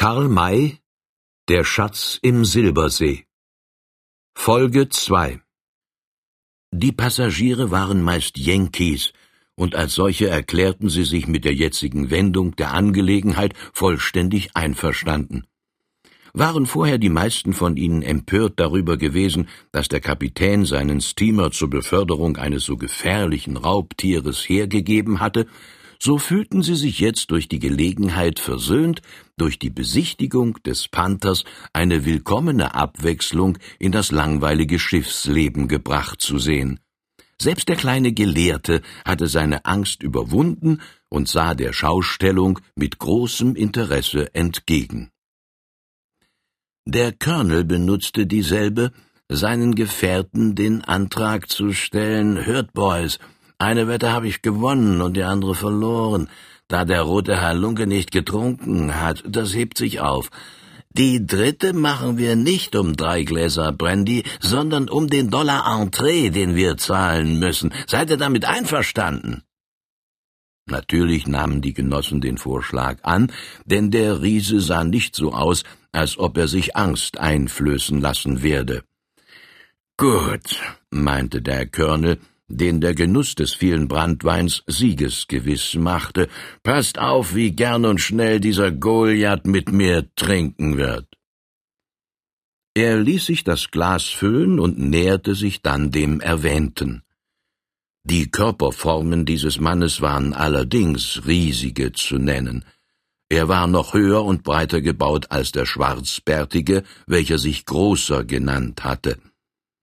Karl May Der Schatz im Silbersee Folge 2 Die Passagiere waren meist Yankees, und als solche erklärten sie sich mit der jetzigen Wendung der Angelegenheit vollständig einverstanden. Waren vorher die meisten von ihnen empört darüber gewesen, dass der Kapitän seinen Steamer zur Beförderung eines so gefährlichen Raubtieres hergegeben hatte, so fühlten sie sich jetzt durch die Gelegenheit versöhnt, durch die Besichtigung des Panthers eine willkommene Abwechslung in das langweilige Schiffsleben gebracht zu sehen. Selbst der kleine Gelehrte hatte seine Angst überwunden und sah der Schaustellung mit großem Interesse entgegen. Der Colonel benutzte dieselbe, seinen Gefährten den Antrag zu stellen, Hört, Boys, eine Wette habe ich gewonnen und die andere verloren. Da der rote Halunke nicht getrunken hat, das hebt sich auf. Die dritte machen wir nicht um drei Gläser Brandy, sondern um den Dollar Entree, den wir zahlen müssen. Seid ihr damit einverstanden? Natürlich nahmen die Genossen den Vorschlag an, denn der Riese sah nicht so aus, als ob er sich Angst einflößen lassen werde. Gut, meinte der Colonel, den der Genuss des vielen Brandweins siegesgewiss machte. Passt auf, wie gern und schnell dieser Goliath mit mir trinken wird. Er ließ sich das Glas füllen und näherte sich dann dem Erwähnten. Die Körperformen dieses Mannes waren allerdings riesige zu nennen. Er war noch höher und breiter gebaut als der Schwarzbärtige, welcher sich Großer genannt hatte.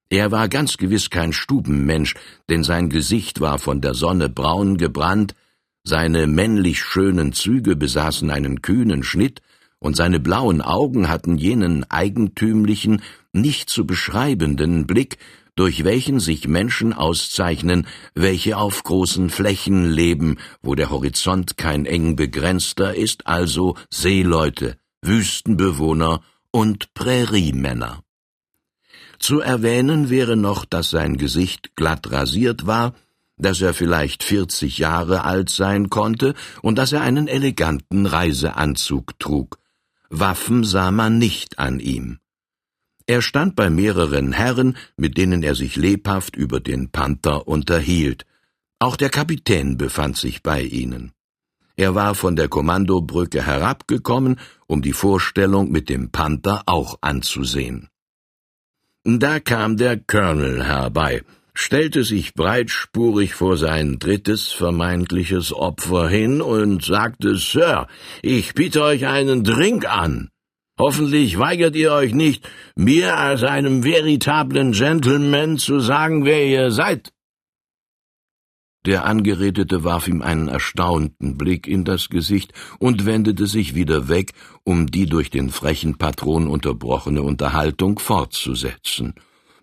Er war ganz gewiss kein Stubenmensch, denn sein Gesicht war von der Sonne braun gebrannt, seine männlich schönen Züge besaßen einen kühnen Schnitt, und seine blauen Augen hatten jenen eigentümlichen, nicht zu beschreibenden Blick, durch welchen sich Menschen auszeichnen, welche auf großen Flächen leben, wo der Horizont kein eng begrenzter ist, also Seeleute, Wüstenbewohner und Präriemänner. Zu erwähnen wäre noch, dass sein Gesicht glatt rasiert war, dass er vielleicht vierzig Jahre alt sein konnte und dass er einen eleganten Reiseanzug trug. Waffen sah man nicht an ihm. Er stand bei mehreren Herren, mit denen er sich lebhaft über den Panther unterhielt. Auch der Kapitän befand sich bei ihnen. Er war von der Kommandobrücke herabgekommen, um die Vorstellung mit dem Panther auch anzusehen. Da kam der Colonel herbei, stellte sich breitspurig vor sein drittes vermeintliches Opfer hin und sagte, Sir, ich biete euch einen Drink an. Hoffentlich weigert ihr euch nicht, mir als einem veritablen Gentleman zu sagen, wer ihr seid. Der Angeredete warf ihm einen erstaunten Blick in das Gesicht und wendete sich wieder weg, um die durch den frechen Patron unterbrochene Unterhaltung fortzusetzen.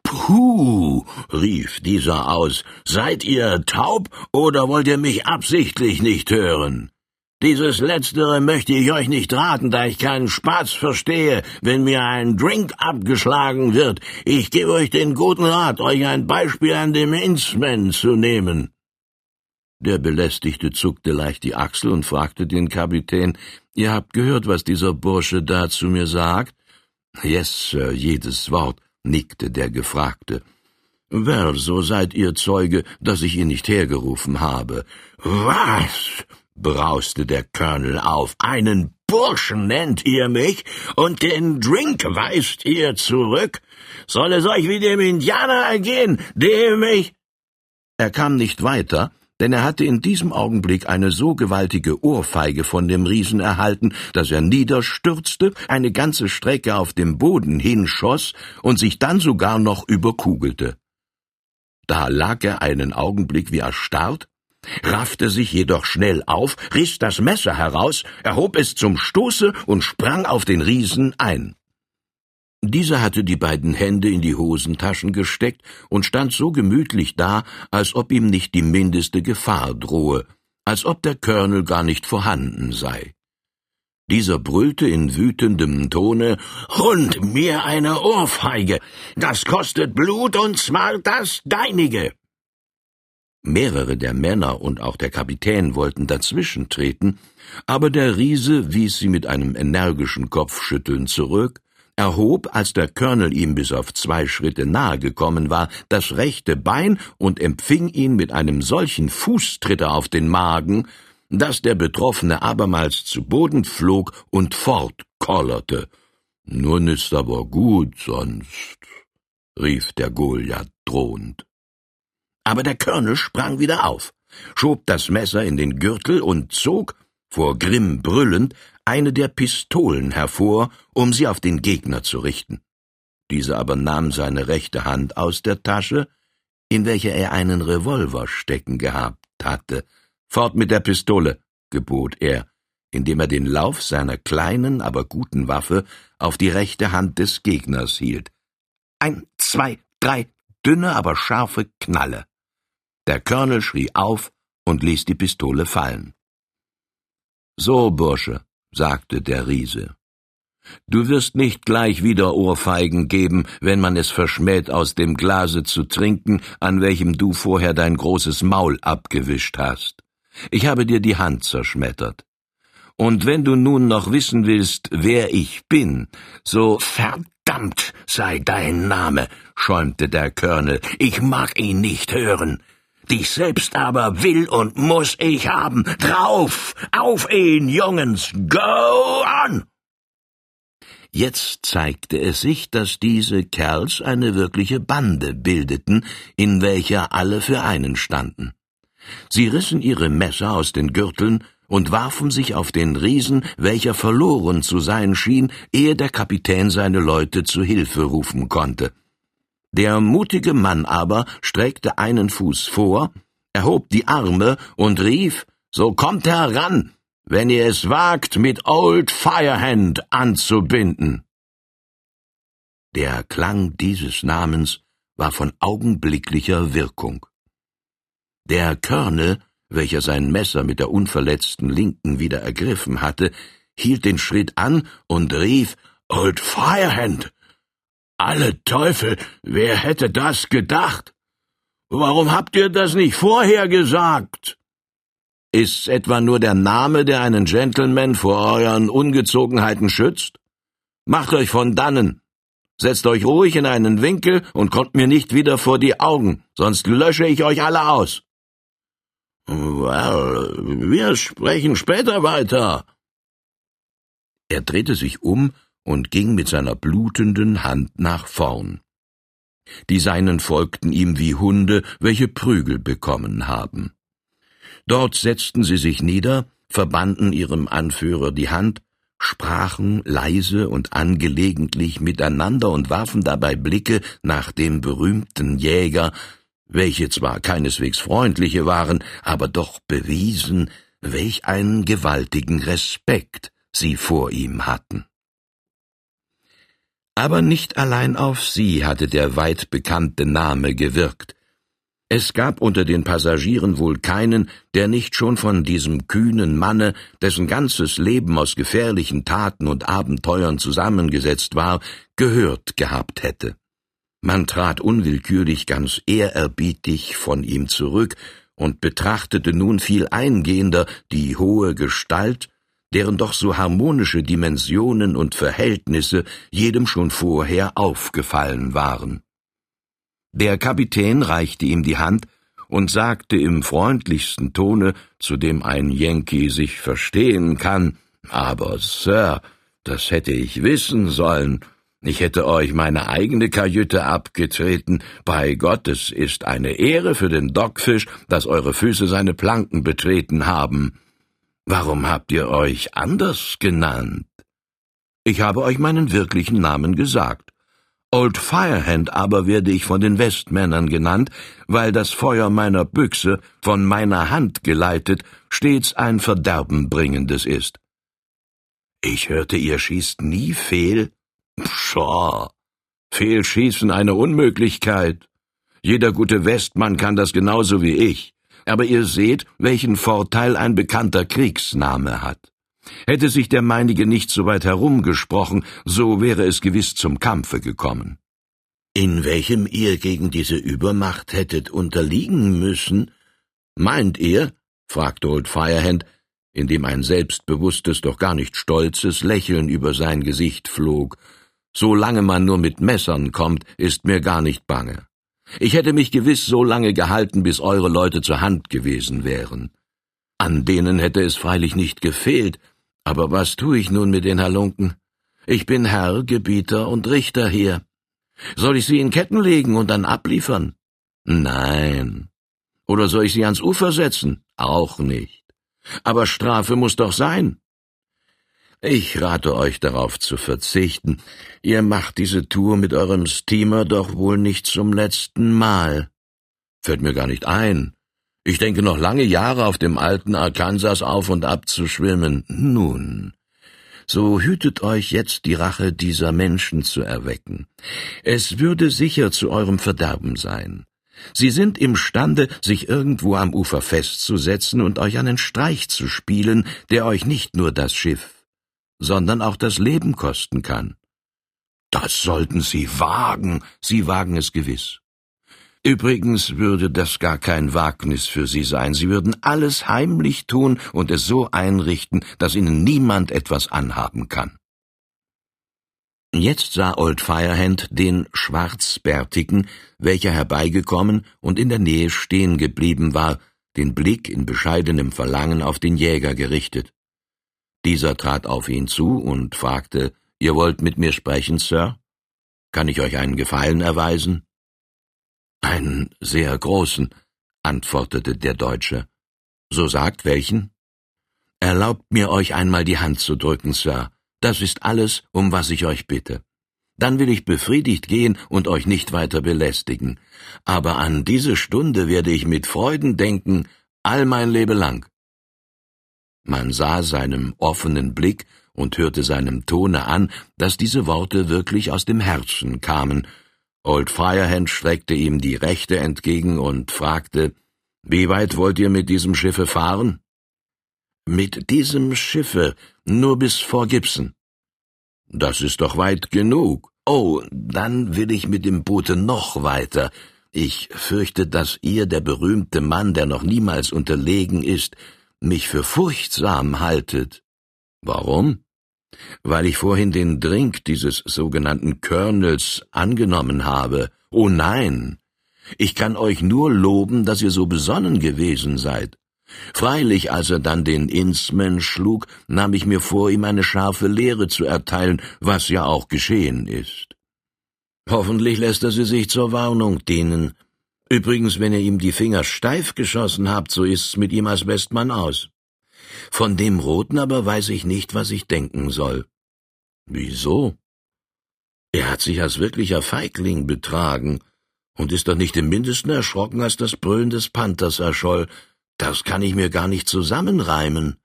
Puh, rief dieser aus, seid ihr taub oder wollt ihr mich absichtlich nicht hören? Dieses Letztere möchte ich euch nicht raten, da ich keinen Spaß verstehe, wenn mir ein Drink abgeschlagen wird. Ich gebe euch den guten Rat, euch ein Beispiel an dem Innsman zu nehmen. Der Belästigte zuckte leicht die Achsel und fragte den Kapitän, »Ihr habt gehört, was dieser Bursche da zu mir sagt?« »Yes, Sir, jedes Wort«, nickte der Gefragte. »Well, so seid ihr Zeuge, dass ich ihn nicht hergerufen habe.« »Was?« brauste der Colonel auf. »Einen Burschen nennt ihr mich, und den Drink weist ihr zurück? Soll es euch wie dem Indianer ergehen, dem ich...« Er kam nicht weiter, denn er hatte in diesem Augenblick eine so gewaltige Ohrfeige von dem Riesen erhalten, dass er niederstürzte, eine ganze Strecke auf dem Boden hinschoss und sich dann sogar noch überkugelte. Da lag er einen Augenblick wie erstarrt, raffte sich jedoch schnell auf, riss das Messer heraus, erhob es zum Stoße und sprang auf den Riesen ein. Dieser hatte die beiden Hände in die Hosentaschen gesteckt und stand so gemütlich da, als ob ihm nicht die mindeste Gefahr drohe, als ob der Colonel gar nicht vorhanden sei. Dieser brüllte in wütendem Tone Hund, mir eine Ohrfeige. Das kostet Blut und zwar das deinige. Mehrere der Männer und auch der Kapitän wollten dazwischentreten, aber der Riese wies sie mit einem energischen Kopfschütteln zurück, erhob, als der Colonel ihm bis auf zwei Schritte nahe gekommen war, das rechte Bein und empfing ihn mit einem solchen Fußtritter auf den Magen, dass der Betroffene abermals zu Boden flog und fortkollerte. Nun ist aber gut, sonst, rief der Goliath drohend. Aber der Colonel sprang wieder auf, schob das Messer in den Gürtel und zog, vor Grimm brüllend, eine der Pistolen hervor, um sie auf den Gegner zu richten. Dieser aber nahm seine rechte Hand aus der Tasche, in welcher er einen Revolver stecken gehabt hatte, Fort mit der Pistole, gebot er, indem er den Lauf seiner kleinen, aber guten Waffe auf die rechte Hand des Gegners hielt. Ein, zwei, drei, dünne, aber scharfe Knalle. Der Colonel schrie auf und ließ die Pistole fallen. So, Bursche, sagte der Riese. Du wirst nicht gleich wieder Ohrfeigen geben, wenn man es verschmäht, aus dem Glase zu trinken, an welchem du vorher dein großes Maul abgewischt hast. Ich habe dir die Hand zerschmettert. Und wenn du nun noch wissen willst, wer ich bin, so verdammt sei dein Name, schäumte der Colonel. Ich mag ihn nicht hören. Dich selbst aber will und muss ich haben. Drauf! Auf ihn, Jungens! Go on! Jetzt zeigte es sich, dass diese Kerls eine wirkliche Bande bildeten, in welcher alle für einen standen. Sie rissen ihre Messer aus den Gürteln und warfen sich auf den Riesen, welcher verloren zu sein schien, ehe der Kapitän seine Leute zu Hilfe rufen konnte. Der mutige Mann aber streckte einen Fuß vor, erhob die Arme und rief, so kommt heran, wenn ihr es wagt, mit Old Firehand anzubinden. Der Klang dieses Namens war von augenblicklicher Wirkung. Der Colonel, welcher sein Messer mit der unverletzten Linken wieder ergriffen hatte, hielt den Schritt an und rief Old Firehand. Alle Teufel, wer hätte das gedacht? Warum habt ihr das nicht vorher gesagt? Ist's etwa nur der Name, der einen Gentleman vor euren Ungezogenheiten schützt? Macht euch von dannen, Setzt euch ruhig in einen Winkel und kommt mir nicht wieder vor die Augen, sonst lösche ich euch alle aus. Well, wir sprechen später weiter. Er drehte sich um und ging mit seiner blutenden Hand nach vorn. Die Seinen folgten ihm wie Hunde, welche Prügel bekommen haben. Dort setzten sie sich nieder, verbanden ihrem Anführer die Hand, sprachen leise und angelegentlich miteinander und warfen dabei Blicke nach dem berühmten Jäger, welche zwar keineswegs freundliche waren, aber doch bewiesen, welch einen gewaltigen Respekt sie vor ihm hatten. Aber nicht allein auf sie hatte der weit bekannte Name gewirkt. Es gab unter den Passagieren wohl keinen, der nicht schon von diesem kühnen Manne, dessen ganzes Leben aus gefährlichen Taten und Abenteuern zusammengesetzt war, gehört gehabt hätte. Man trat unwillkürlich ganz ehrerbietig von ihm zurück und betrachtete nun viel eingehender die hohe Gestalt, deren doch so harmonische Dimensionen und Verhältnisse jedem schon vorher aufgefallen waren. Der Kapitän reichte ihm die Hand und sagte im freundlichsten Tone, zu dem ein Yankee sich verstehen kann, aber, Sir, das hätte ich wissen sollen, ich hätte euch meine eigene Kajüte abgetreten. Bei Gott, es ist eine Ehre für den Dockfisch, dass eure Füße seine Planken betreten haben. Warum habt ihr euch anders genannt? Ich habe euch meinen wirklichen Namen gesagt. Old Firehand aber werde ich von den Westmännern genannt, weil das Feuer meiner Büchse, von meiner Hand geleitet, stets ein Verderbenbringendes ist. Ich hörte, ihr schießt nie fehl. Pshaw! Fehlschießen eine Unmöglichkeit. Jeder gute Westmann kann das genauso wie ich. Aber ihr seht, welchen Vorteil ein bekannter Kriegsname hat. Hätte sich der meinige nicht so weit herumgesprochen, so wäre es gewiss zum Kampfe gekommen. In welchem ihr gegen diese Übermacht hättet unterliegen müssen, Meint ihr? fragte Old Firehand, indem ein selbstbewusstes, doch gar nicht stolzes Lächeln über sein Gesicht flog. Solange man nur mit Messern kommt, ist mir gar nicht bange. Ich hätte mich gewiss so lange gehalten, bis eure Leute zur Hand gewesen wären. An denen hätte es freilich nicht gefehlt, aber was tue ich nun mit den Halunken? Ich bin Herr, Gebieter und Richter hier. Soll ich sie in Ketten legen und dann abliefern? Nein. Oder soll ich sie ans Ufer setzen? Auch nicht. Aber Strafe muss doch sein. Ich rate euch darauf zu verzichten. Ihr macht diese Tour mit eurem Steamer doch wohl nicht zum letzten Mal. Fällt mir gar nicht ein. Ich denke noch lange Jahre auf dem alten Arkansas auf und ab zu schwimmen. Nun, so hütet euch jetzt die Rache dieser Menschen zu erwecken. Es würde sicher zu eurem Verderben sein. Sie sind imstande, sich irgendwo am Ufer festzusetzen und euch einen Streich zu spielen, der euch nicht nur das Schiff, sondern auch das Leben kosten kann. Das sollten Sie wagen, Sie wagen es gewiss. Übrigens würde das gar kein Wagnis für Sie sein. Sie würden alles heimlich tun und es so einrichten, dass Ihnen niemand etwas anhaben kann. Jetzt sah Old Firehand den Schwarzbärtigen, welcher herbeigekommen und in der Nähe stehen geblieben war, den Blick in bescheidenem Verlangen auf den Jäger gerichtet. Dieser trat auf ihn zu und fragte, Ihr wollt mit mir sprechen, Sir? Kann ich euch einen Gefallen erweisen? Einen sehr großen, antwortete der Deutsche. So sagt welchen? Erlaubt mir euch einmal die Hand zu drücken, Sir. Das ist alles, um was ich euch bitte. Dann will ich befriedigt gehen und euch nicht weiter belästigen. Aber an diese Stunde werde ich mit Freuden denken, all mein Leben lang. Man sah seinem offenen Blick und hörte seinem Tone an, dass diese Worte wirklich aus dem Herzen kamen, Old Firehand streckte ihm die rechte entgegen und fragte, »Wie weit wollt ihr mit diesem Schiffe fahren?« »Mit diesem Schiffe nur bis vor Gibson.« »Das ist doch weit genug. Oh, dann will ich mit dem Boote noch weiter. Ich fürchte, dass ihr, der berühmte Mann, der noch niemals unterlegen ist, mich für furchtsam haltet.« »Warum?« weil ich vorhin den Drink dieses sogenannten Colonels angenommen habe. Oh nein, ich kann euch nur loben, dass ihr so besonnen gewesen seid. Freilich, als er dann den Innsman schlug, nahm ich mir vor, ihm eine scharfe Lehre zu erteilen, was ja auch geschehen ist. Hoffentlich lässt er sie sich zur Warnung dienen. Übrigens, wenn ihr ihm die Finger steif geschossen habt, so ist's mit ihm als Westmann aus. Von dem Roten aber weiß ich nicht, was ich denken soll. Wieso? Er hat sich als wirklicher Feigling betragen und ist doch nicht im mindesten erschrocken, als das Brüllen des Panthers erscholl. Das kann ich mir gar nicht zusammenreimen.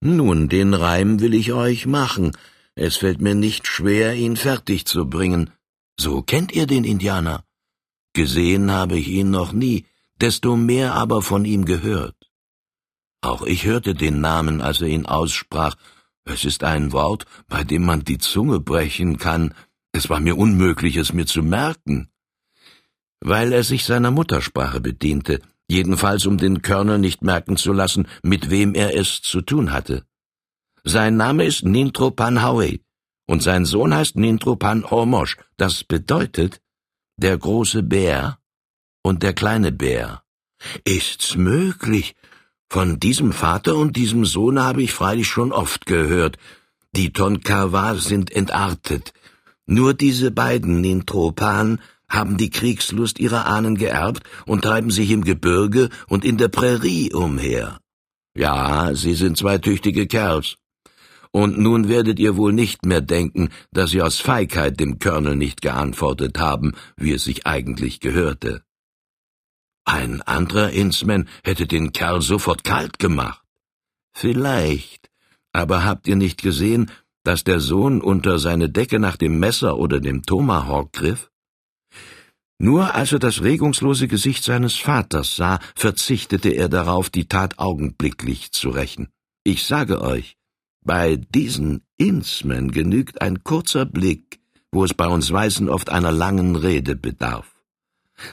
Nun, den Reim will ich euch machen. Es fällt mir nicht schwer, ihn fertig zu bringen. So kennt ihr den Indianer. Gesehen habe ich ihn noch nie, desto mehr aber von ihm gehört. Auch ich hörte den Namen, als er ihn aussprach. Es ist ein Wort, bei dem man die Zunge brechen kann. Es war mir unmöglich, es mir zu merken. Weil er sich seiner Muttersprache bediente, jedenfalls um den Körner nicht merken zu lassen, mit wem er es zu tun hatte. Sein Name ist Nintro Panhaue und sein Sohn heißt Nintro Pan Hormosh. Das bedeutet der große Bär und der kleine Bär. Ist's möglich, von diesem Vater und diesem Sohn habe ich freilich schon oft gehört. Die Tonkawa sind entartet. Nur diese beiden Nintropan haben die Kriegslust ihrer Ahnen geerbt und treiben sich im Gebirge und in der Prärie umher. Ja, sie sind zwei tüchtige Kerls. Und nun werdet ihr wohl nicht mehr denken, dass sie aus Feigheit dem Colonel nicht geantwortet haben, wie es sich eigentlich gehörte. Ein anderer Innsman hätte den Kerl sofort kalt gemacht. Vielleicht, aber habt ihr nicht gesehen, dass der Sohn unter seine Decke nach dem Messer oder dem Tomahawk griff? Nur als er das regungslose Gesicht seines Vaters sah, verzichtete er darauf, die Tat augenblicklich zu rächen. Ich sage euch, bei diesen Innsmen genügt ein kurzer Blick, wo es bei uns Weißen oft einer langen Rede bedarf.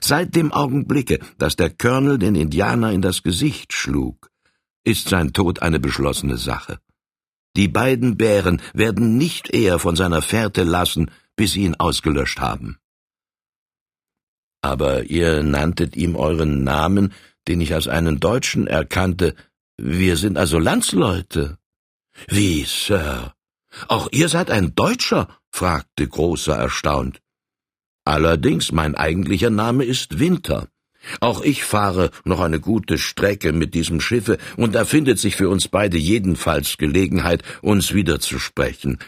Seit dem Augenblicke, dass der Colonel den Indianer in das Gesicht schlug, ist sein Tod eine beschlossene Sache. Die beiden Bären werden nicht eher von seiner Fährte lassen, bis sie ihn ausgelöscht haben. Aber ihr nanntet ihm euren Namen, den ich als einen Deutschen erkannte. Wir sind also Landsleute. Wie, Sir? Auch ihr seid ein Deutscher? fragte Großer erstaunt. Allerdings, mein eigentlicher Name ist Winter. Auch ich fahre noch eine gute Strecke mit diesem Schiffe, und da findet sich für uns beide jedenfalls Gelegenheit, uns wiederzusprechen.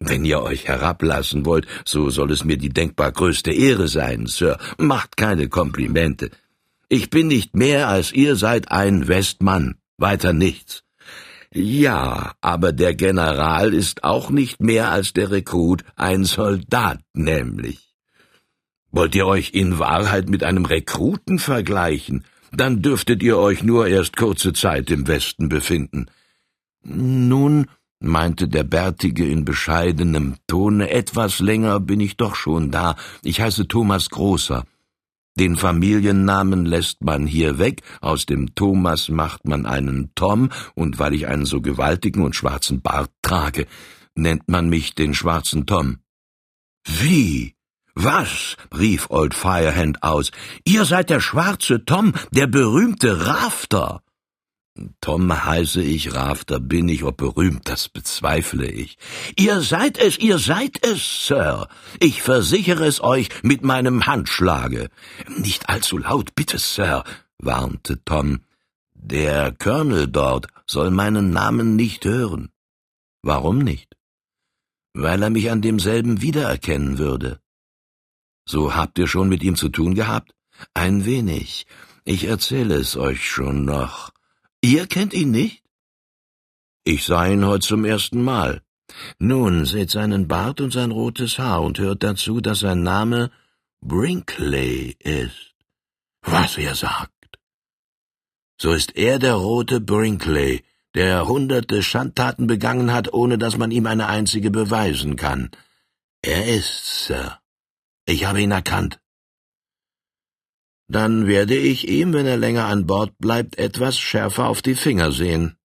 Wenn ihr euch herablassen wollt, so soll es mir die denkbar größte Ehre sein, Sir. Macht keine Komplimente. Ich bin nicht mehr als ihr seid ein Westmann, weiter nichts. Ja, aber der General ist auch nicht mehr als der Rekrut, ein Soldat nämlich. Wollt ihr euch in Wahrheit mit einem Rekruten vergleichen? Dann dürftet ihr euch nur erst kurze Zeit im Westen befinden. Nun, meinte der Bärtige in bescheidenem Tone, etwas länger bin ich doch schon da. Ich heiße Thomas Großer. Den Familiennamen lässt man hier weg, aus dem Thomas macht man einen Tom, und weil ich einen so gewaltigen und schwarzen Bart trage, nennt man mich den schwarzen Tom. Wie? Was? rief Old Firehand aus. Ihr seid der schwarze Tom, der berühmte Rafter. Tom heiße ich, Rafter bin ich, ob berühmt, das bezweifle ich. Ihr seid es, ihr seid es, Sir. Ich versichere es euch mit meinem Handschlage. Nicht allzu laut, bitte, Sir, warnte Tom. Der Colonel dort soll meinen Namen nicht hören. Warum nicht? Weil er mich an demselben wiedererkennen würde. So habt ihr schon mit ihm zu tun gehabt? Ein wenig. Ich erzähle es euch schon noch. Ihr kennt ihn nicht? Ich sah ihn heute zum ersten Mal. Nun, seht seinen Bart und sein rotes Haar und hört dazu, dass sein Name Brinkley ist. Was er sagt. So ist er der rote Brinkley, der hunderte Schandtaten begangen hat, ohne dass man ihm eine einzige beweisen kann. Er ist's, Sir. Ich habe ihn erkannt. Dann werde ich ihm, wenn er länger an Bord bleibt, etwas schärfer auf die Finger sehen.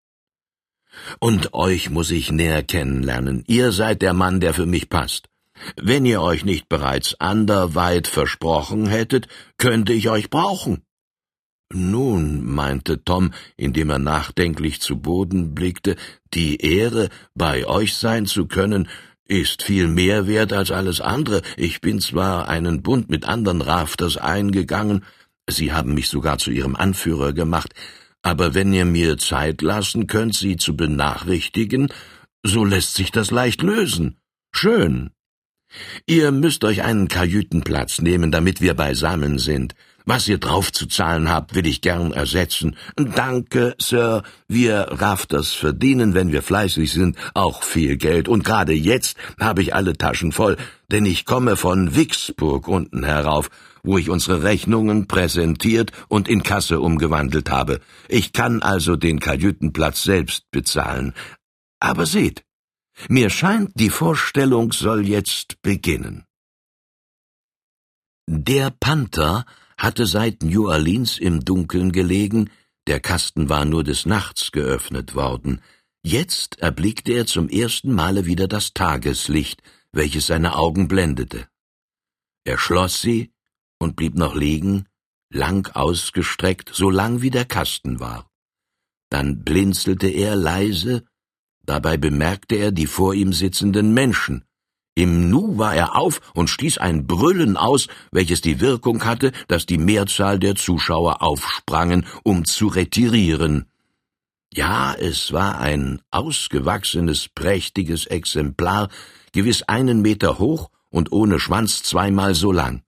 Und euch muss ich näher kennenlernen. Ihr seid der Mann, der für mich passt. Wenn ihr euch nicht bereits anderweit versprochen hättet, könnte ich euch brauchen. Nun, meinte Tom, indem er nachdenklich zu Boden blickte, die Ehre, bei euch sein zu können, ist viel mehr wert als alles andere. Ich bin zwar einen Bund mit anderen Rafters eingegangen, Sie haben mich sogar zu Ihrem Anführer gemacht, aber wenn ihr mir Zeit lassen könnt, Sie zu benachrichtigen, so lässt sich das leicht lösen. Schön. Ihr müsst euch einen Kajütenplatz nehmen, damit wir beisammen sind. Was ihr draufzuzahlen habt, will ich gern ersetzen. Danke, Sir. Wir Rafters verdienen, wenn wir fleißig sind, auch viel Geld. Und gerade jetzt habe ich alle Taschen voll, denn ich komme von Vicksburg unten herauf, wo ich unsere Rechnungen präsentiert und in Kasse umgewandelt habe. Ich kann also den Kajütenplatz selbst bezahlen. Aber seht, mir scheint, die Vorstellung soll jetzt beginnen. Der Panther hatte seit New Orleans im Dunkeln gelegen, der Kasten war nur des Nachts geöffnet worden. Jetzt erblickte er zum ersten Male wieder das Tageslicht, welches seine Augen blendete. Er schloss sie und blieb noch liegen, lang ausgestreckt, so lang wie der Kasten war. Dann blinzelte er leise, dabei bemerkte er die vor ihm sitzenden Menschen, im Nu war er auf und stieß ein Brüllen aus, welches die Wirkung hatte, dass die Mehrzahl der Zuschauer aufsprangen, um zu retirieren. Ja, es war ein ausgewachsenes, prächtiges Exemplar, gewiss einen Meter hoch und ohne Schwanz zweimal so lang.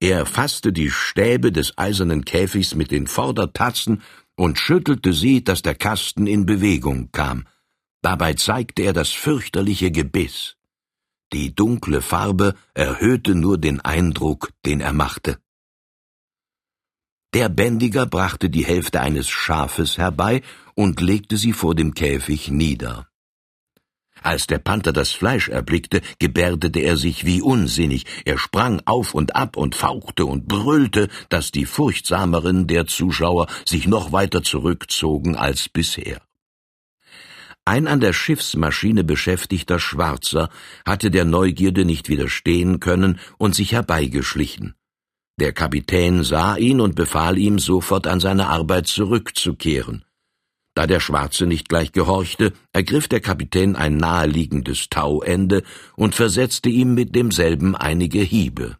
Er fasste die Stäbe des eisernen Käfigs mit den Vordertatzen und schüttelte sie, dass der Kasten in Bewegung kam. Dabei zeigte er das fürchterliche Gebiss. Die dunkle Farbe erhöhte nur den Eindruck, den er machte. Der Bändiger brachte die Hälfte eines Schafes herbei und legte sie vor dem Käfig nieder. Als der Panther das Fleisch erblickte, gebärdete er sich wie unsinnig. Er sprang auf und ab und fauchte und brüllte, dass die furchtsameren der Zuschauer sich noch weiter zurückzogen als bisher. Ein an der Schiffsmaschine beschäftigter Schwarzer hatte der Neugierde nicht widerstehen können und sich herbeigeschlichen. Der Kapitän sah ihn und befahl ihm, sofort an seine Arbeit zurückzukehren. Da der Schwarze nicht gleich gehorchte, ergriff der Kapitän ein naheliegendes Tauende und versetzte ihm mit demselben einige Hiebe.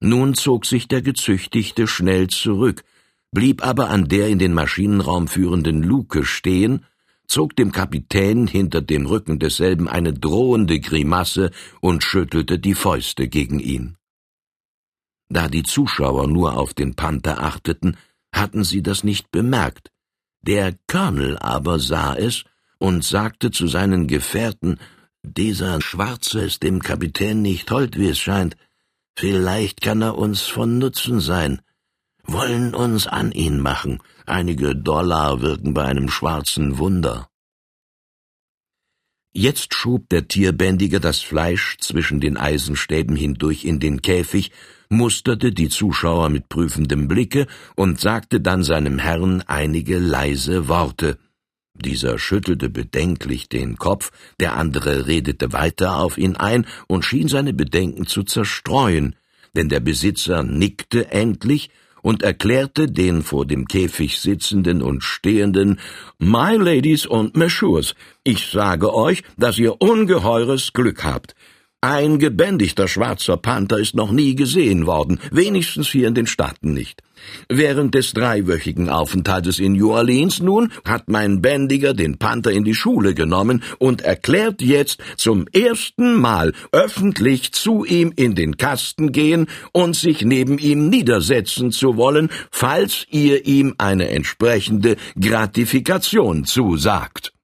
Nun zog sich der Gezüchtigte schnell zurück, blieb aber an der in den Maschinenraum führenden Luke stehen, zog dem Kapitän hinter dem Rücken desselben eine drohende Grimasse und schüttelte die Fäuste gegen ihn. Da die Zuschauer nur auf den Panther achteten, hatten sie das nicht bemerkt, der Colonel aber sah es und sagte zu seinen Gefährten, dieser Schwarze ist dem Kapitän nicht hold, wie es scheint. Vielleicht kann er uns von Nutzen sein. Wollen uns an ihn machen. Einige Dollar wirken bei einem schwarzen Wunder. Jetzt schob der Tierbändiger das Fleisch zwischen den Eisenstäben hindurch in den Käfig musterte die Zuschauer mit prüfendem Blicke und sagte dann seinem Herrn einige leise Worte. Dieser schüttelte bedenklich den Kopf, der andere redete weiter auf ihn ein und schien seine Bedenken zu zerstreuen, denn der Besitzer nickte endlich und erklärte den vor dem Käfig sitzenden und stehenden My Ladies und Messieurs, ich sage euch, dass ihr ungeheures Glück habt. Ein gebändigter schwarzer Panther ist noch nie gesehen worden, wenigstens hier in den Staaten nicht. Während des dreiwöchigen Aufenthaltes in New Orleans nun hat mein Bändiger den Panther in die Schule genommen und erklärt jetzt zum ersten Mal öffentlich zu ihm in den Kasten gehen und sich neben ihm niedersetzen zu wollen, falls ihr ihm eine entsprechende Gratifikation zusagt.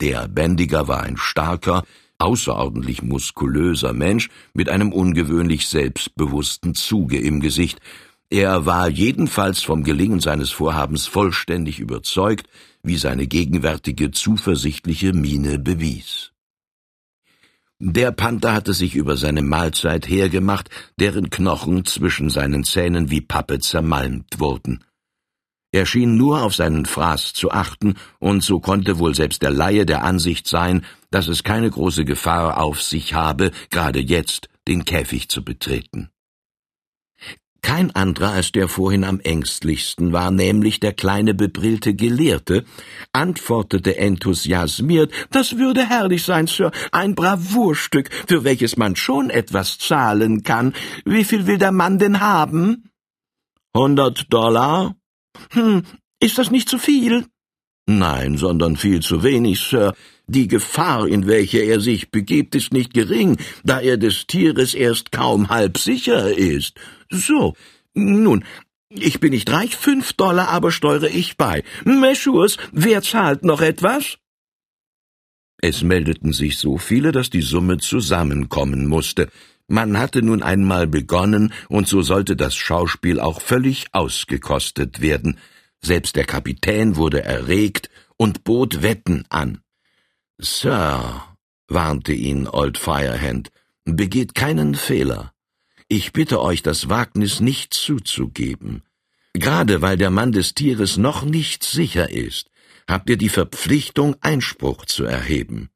Der Bändiger war ein starker, außerordentlich muskulöser Mensch mit einem ungewöhnlich selbstbewussten Zuge im Gesicht. Er war jedenfalls vom Gelingen seines Vorhabens vollständig überzeugt, wie seine gegenwärtige zuversichtliche Miene bewies. Der Panther hatte sich über seine Mahlzeit hergemacht, deren Knochen zwischen seinen Zähnen wie Pappe zermalmt wurden. Er schien nur auf seinen Fraß zu achten, und so konnte wohl selbst der Laie der Ansicht sein, dass es keine große Gefahr auf sich habe, gerade jetzt den Käfig zu betreten. Kein anderer als der vorhin am ängstlichsten war, nämlich der kleine bebrillte Gelehrte, antwortete enthusiasmiert, das würde herrlich sein, Sir, ein Bravourstück, für welches man schon etwas zahlen kann. Wie viel will der Mann denn haben? Hundert Dollar? Hm, ist das nicht zu viel? Nein, sondern viel zu wenig, Sir. Die Gefahr, in welche er sich begibt, ist nicht gering, da er des Tieres erst kaum halb sicher ist. So, nun, ich bin nicht reich, fünf Dollar aber steuere ich bei. Meschurs, wer zahlt noch etwas? Es meldeten sich so viele, dass die Summe zusammenkommen musste. Man hatte nun einmal begonnen, und so sollte das Schauspiel auch völlig ausgekostet werden. Selbst der Kapitän wurde erregt und bot Wetten an. Sir, warnte ihn Old Firehand, begeht keinen Fehler. Ich bitte euch, das Wagnis nicht zuzugeben. Gerade weil der Mann des Tieres noch nicht sicher ist, habt ihr die Verpflichtung, Einspruch zu erheben.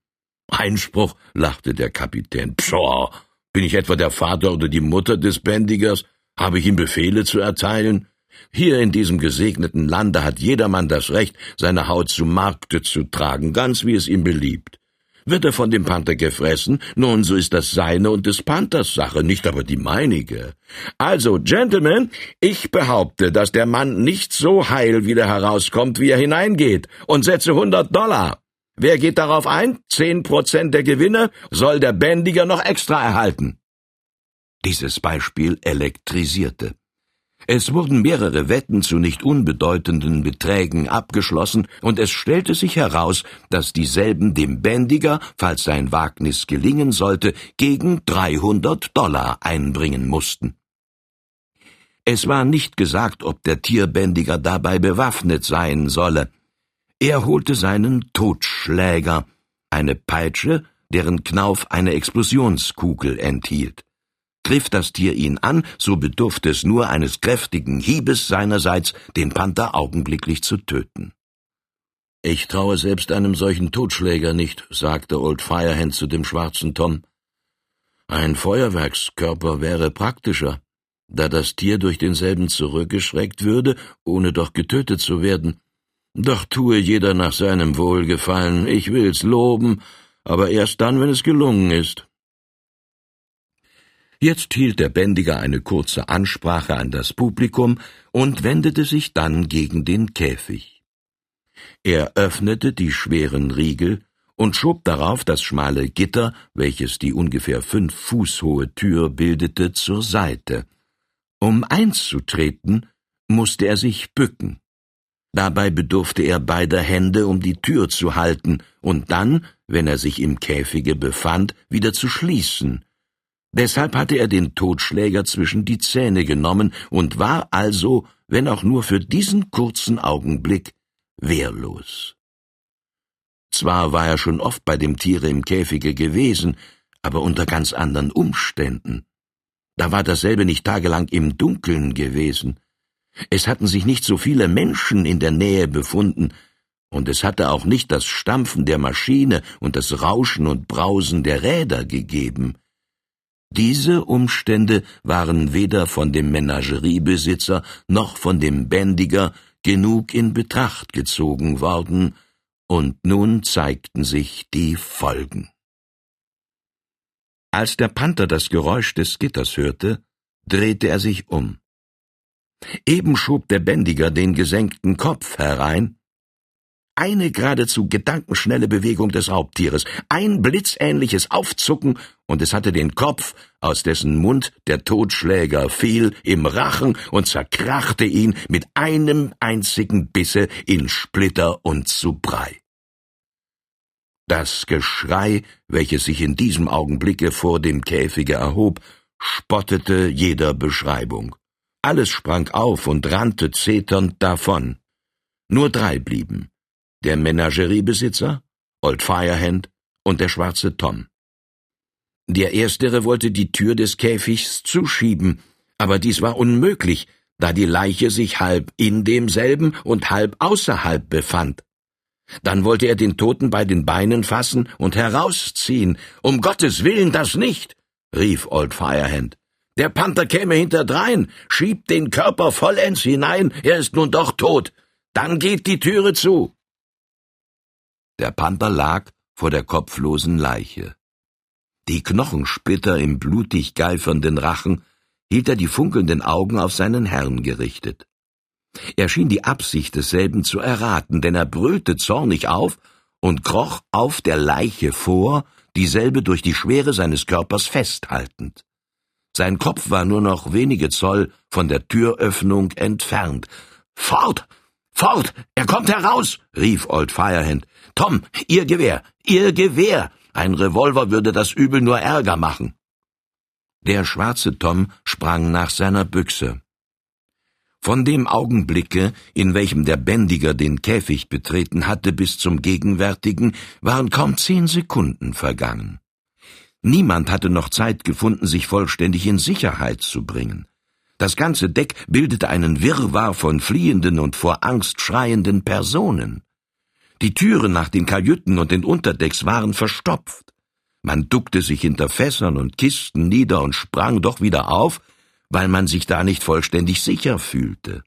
Einspruch, lachte der Kapitän. Pshaw, bin ich etwa der Vater oder die Mutter des Bändigers? Habe ich ihm Befehle zu erteilen? Hier in diesem gesegneten Lande hat jedermann das Recht, seine Haut zu Markte zu tragen, ganz wie es ihm beliebt. Wird er von dem Panther gefressen, nun so ist das seine und des Panthers Sache, nicht aber die meinige. Also, Gentlemen, ich behaupte, dass der Mann nicht so heil wieder herauskommt, wie er hineingeht, und setze hundert Dollar. Wer geht darauf ein? Zehn Prozent der Gewinne soll der Bändiger noch extra erhalten. Dieses Beispiel elektrisierte. Es wurden mehrere Wetten zu nicht unbedeutenden Beträgen abgeschlossen, und es stellte sich heraus, dass dieselben dem Bändiger, falls sein Wagnis gelingen sollte, gegen dreihundert Dollar einbringen mussten. Es war nicht gesagt, ob der Tierbändiger dabei bewaffnet sein solle. Er holte seinen Totschläger, eine Peitsche, deren Knauf eine Explosionskugel enthielt. Griff das Tier ihn an, so bedurfte es nur eines kräftigen Hiebes seinerseits, den Panther augenblicklich zu töten. Ich traue selbst einem solchen Totschläger nicht, sagte Old Firehand zu dem schwarzen Tom. Ein Feuerwerkskörper wäre praktischer, da das Tier durch denselben zurückgeschreckt würde, ohne doch getötet zu werden. Doch tue jeder nach seinem Wohlgefallen, ich will's loben, aber erst dann, wenn es gelungen ist. Jetzt hielt der Bändiger eine kurze Ansprache an das Publikum und wendete sich dann gegen den Käfig. Er öffnete die schweren Riegel und schob darauf das schmale Gitter, welches die ungefähr fünf Fuß hohe Tür bildete, zur Seite. Um einzutreten, musste er sich bücken. Dabei bedurfte er beider Hände, um die Tür zu halten und dann, wenn er sich im Käfige befand, wieder zu schließen. Deshalb hatte er den Totschläger zwischen die Zähne genommen und war also, wenn auch nur für diesen kurzen Augenblick, wehrlos. Zwar war er schon oft bei dem Tiere im Käfige gewesen, aber unter ganz anderen Umständen. Da war dasselbe nicht tagelang im Dunkeln gewesen. Es hatten sich nicht so viele Menschen in der Nähe befunden, und es hatte auch nicht das Stampfen der Maschine und das Rauschen und Brausen der Räder gegeben. Diese Umstände waren weder von dem Menageriebesitzer noch von dem Bändiger genug in Betracht gezogen worden, und nun zeigten sich die Folgen. Als der Panther das Geräusch des Gitters hörte, drehte er sich um. Eben schob der Bändiger den gesenkten Kopf herein. Eine geradezu gedankenschnelle Bewegung des Raubtieres, ein blitzähnliches Aufzucken, und es hatte den Kopf, aus dessen Mund der Totschläger fiel, im Rachen und zerkrachte ihn mit einem einzigen Bisse in Splitter und zu Brei. Das Geschrei, welches sich in diesem Augenblicke vor dem Käfige erhob, spottete jeder Beschreibung. Alles sprang auf und rannte zeternd davon. Nur drei blieben. Der Menageriebesitzer, Old Firehand und der schwarze Tom. Der erstere wollte die Tür des Käfigs zuschieben, aber dies war unmöglich, da die Leiche sich halb in demselben und halb außerhalb befand. Dann wollte er den Toten bei den Beinen fassen und herausziehen. Um Gottes Willen das nicht, rief Old Firehand. Der Panther käme hinterdrein, schiebt den Körper vollends hinein, er ist nun doch tot. Dann geht die Türe zu. Der Panther lag vor der kopflosen Leiche. Die Knochensplitter im blutig geifernden Rachen hielt er die funkelnden Augen auf seinen Herrn gerichtet. Er schien die Absicht desselben zu erraten, denn er brüllte zornig auf und kroch auf der Leiche vor, dieselbe durch die Schwere seines Körpers festhaltend. Sein Kopf war nur noch wenige Zoll von der Türöffnung entfernt. Fort! Fort! Er kommt heraus! rief Old Firehand. Tom, Ihr Gewehr! Ihr Gewehr! Ein Revolver würde das Übel nur Ärger machen. Der schwarze Tom sprang nach seiner Büchse. Von dem Augenblicke, in welchem der Bändiger den Käfig betreten hatte, bis zum gegenwärtigen, waren kaum zehn Sekunden vergangen. Niemand hatte noch Zeit gefunden, sich vollständig in Sicherheit zu bringen. Das ganze Deck bildete einen Wirrwarr von fliehenden und vor Angst schreienden Personen. Die Türen nach den Kajüten und den Unterdecks waren verstopft. Man duckte sich hinter Fässern und Kisten nieder und sprang doch wieder auf, weil man sich da nicht vollständig sicher fühlte.